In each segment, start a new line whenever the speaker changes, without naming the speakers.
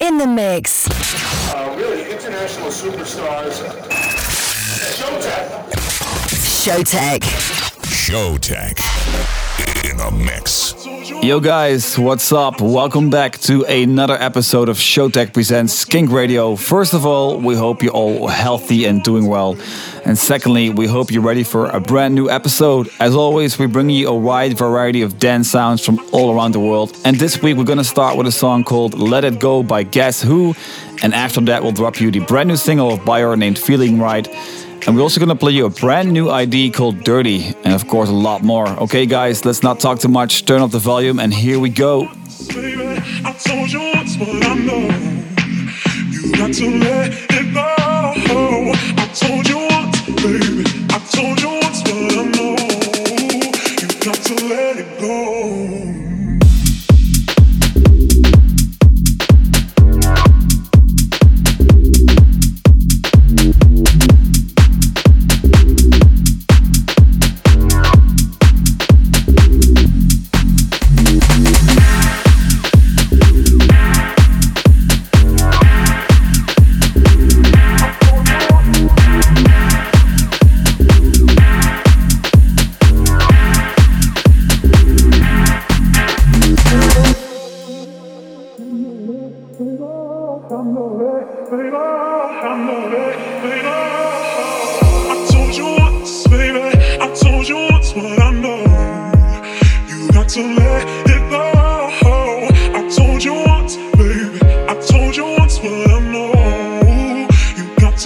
In the mix. Uh, really international superstars. Showtek. Showtek.
Showtek in the mix.
Yo
guys, what's up? Welcome back to another episode of Showtek Presents Skink Radio. First of all, we hope you're all healthy and doing well. And secondly, we hope you're ready for a brand new episode. As always, we bring you a wide variety of dance sounds from all around the world. And this week we're gonna start with a song called Let It Go by Guess Who. And after that, we'll drop you the brand new single of Bayer named Feeling Right. And we're also gonna play you a brand new ID called Dirty, and of course a lot more. Okay, guys, let's not talk too much. Turn up the volume, and here we go.
Baby, I told you once, but I know you got to let it go. I told you once, baby. I told you once, but I know you've got to let it go.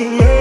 Got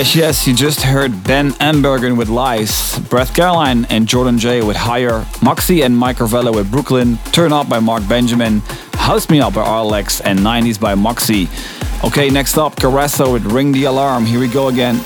Yes, yes, you just heard Ben Ambergen with Lies, Brett Caroline and Jordan J with Higher, Moxie and Mike Carvello with Brooklyn, Turn Up by Mark Benjamin, House Me Up by Arlex, and 90s by Moxie. Okay, next up, Caressa with Ring the Alarm. Here we go again.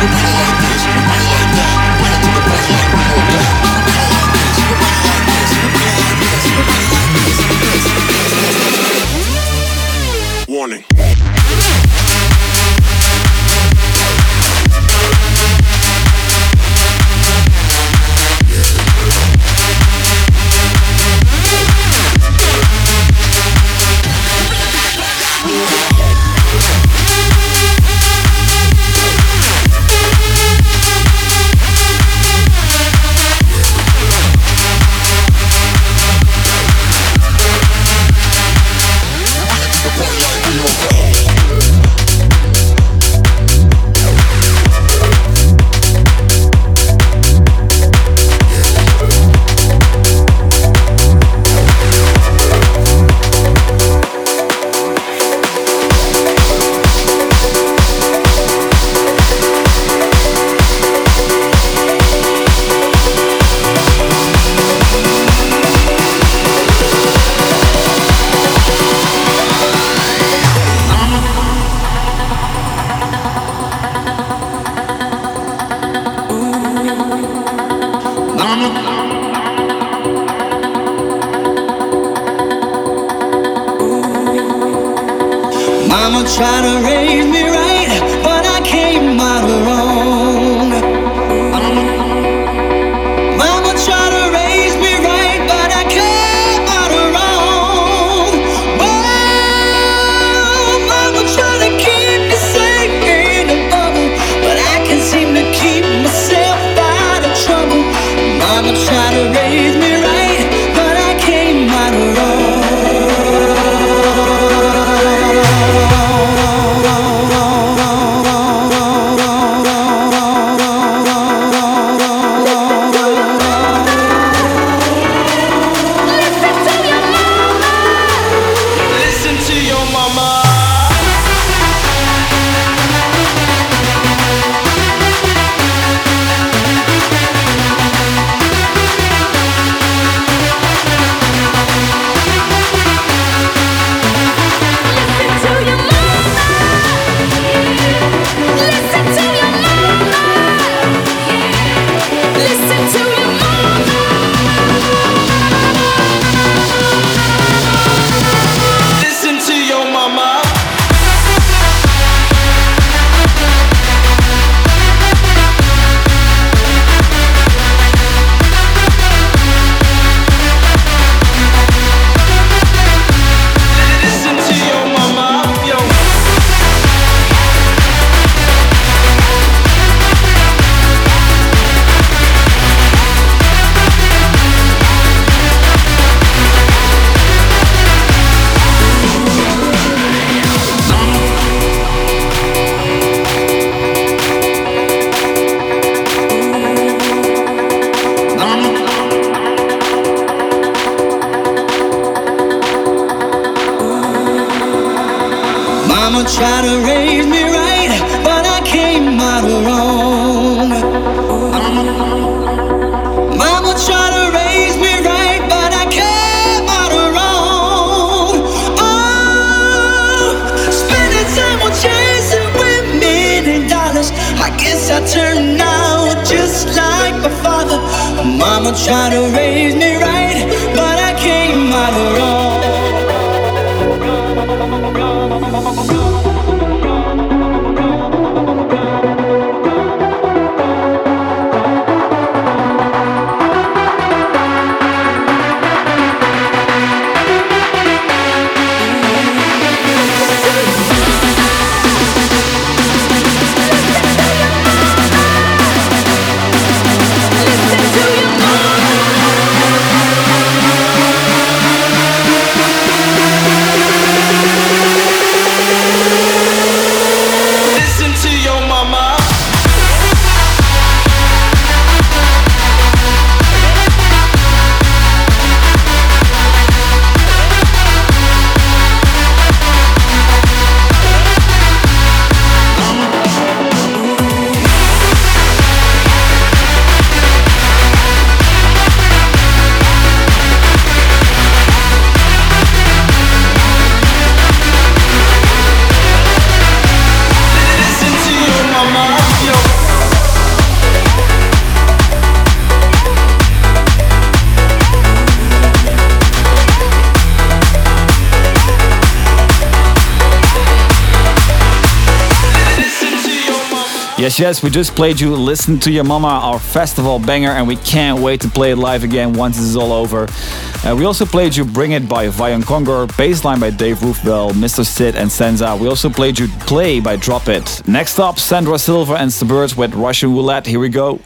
Thank.
I guess I turned out just like my father. Mama tried to raise me right, but I came out wrong.
Yes, yes, we just played you Listen to Your Mama, our festival banger, and we can't wait to play it live again once this is all over. Uh, we also played you Bring It by Vion Konger, Bassline by Dave Roofbell, Mr. Sid and Senza. We also played you Play by Drop It. Next up, Sandro Silva and Suburbs with Russian Roulette. Here we go.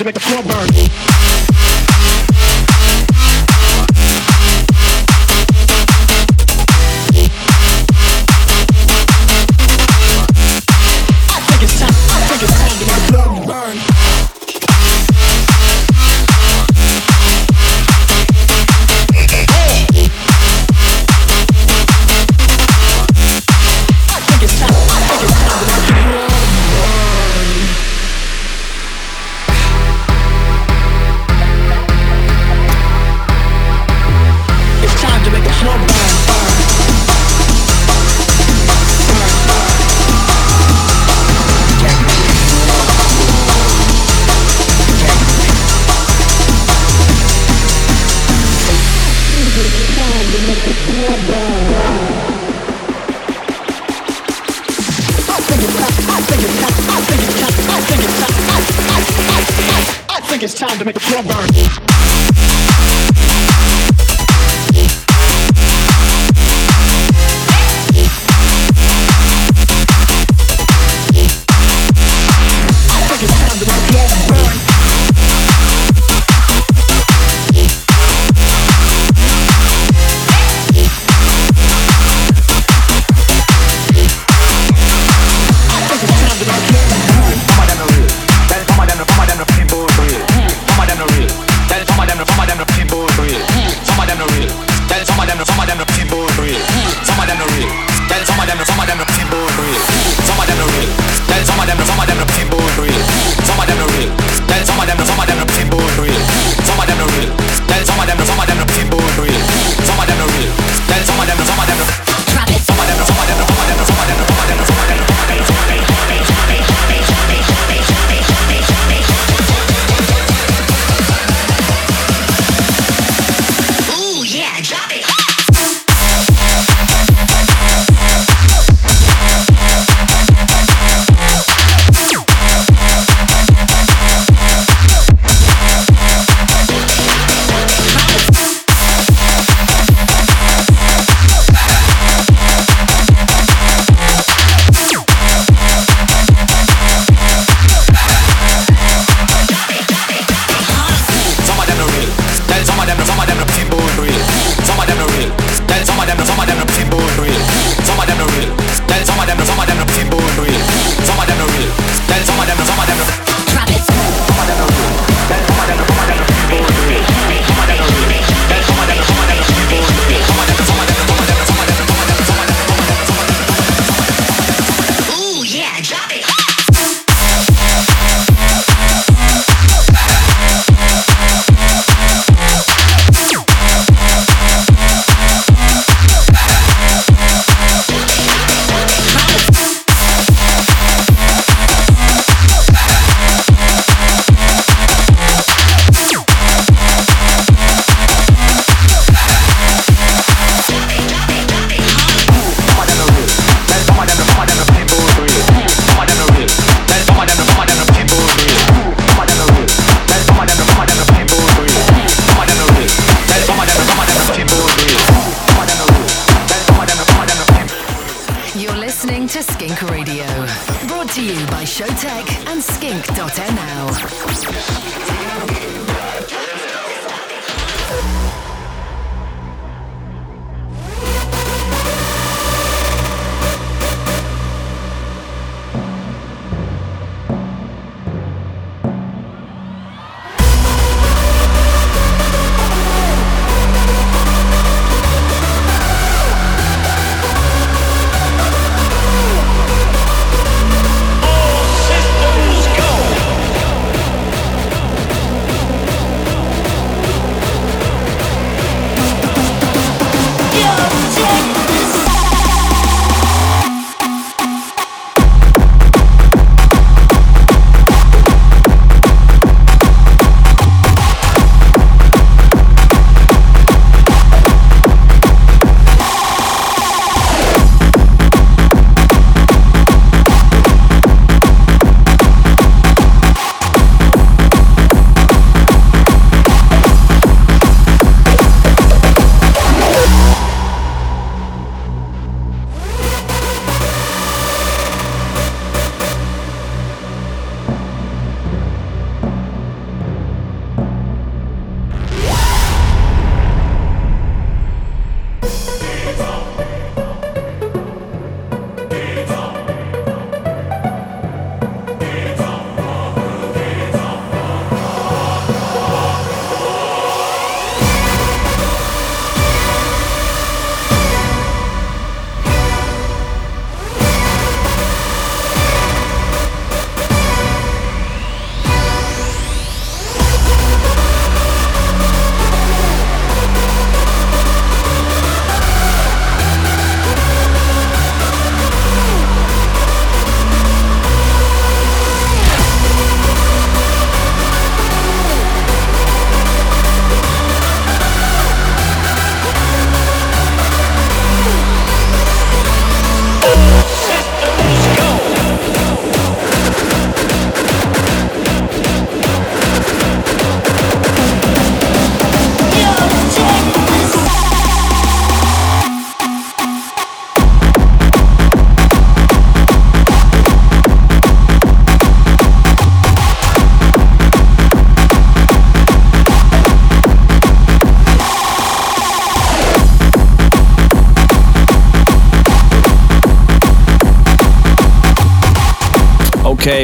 to make the floor burn.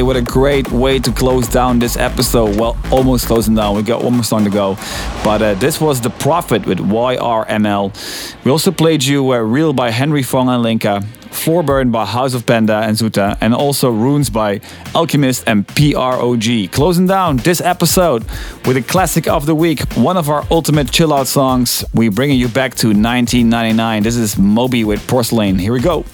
What a great way to close down this episode. Well, almost closing down. We got one more song to go. But uh, this was The Prophet with YRML. We also played you uh, Real by Henry Fong and Linka, Forburn by House of Panda and Zuta, and also Runes by Alchemist and PROG. Closing down this episode with a classic of the week, one of our ultimate chill out songs. We bringing you back to 1999. This is Moby with Porcelain. Here we go.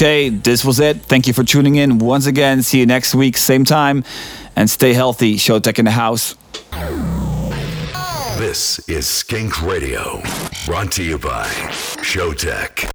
Okay, this was it. Thank you for tuning in once again. See you next week, same time, and stay healthy. Showtek in the house.
This is Skink Radio, brought to you by Showtek.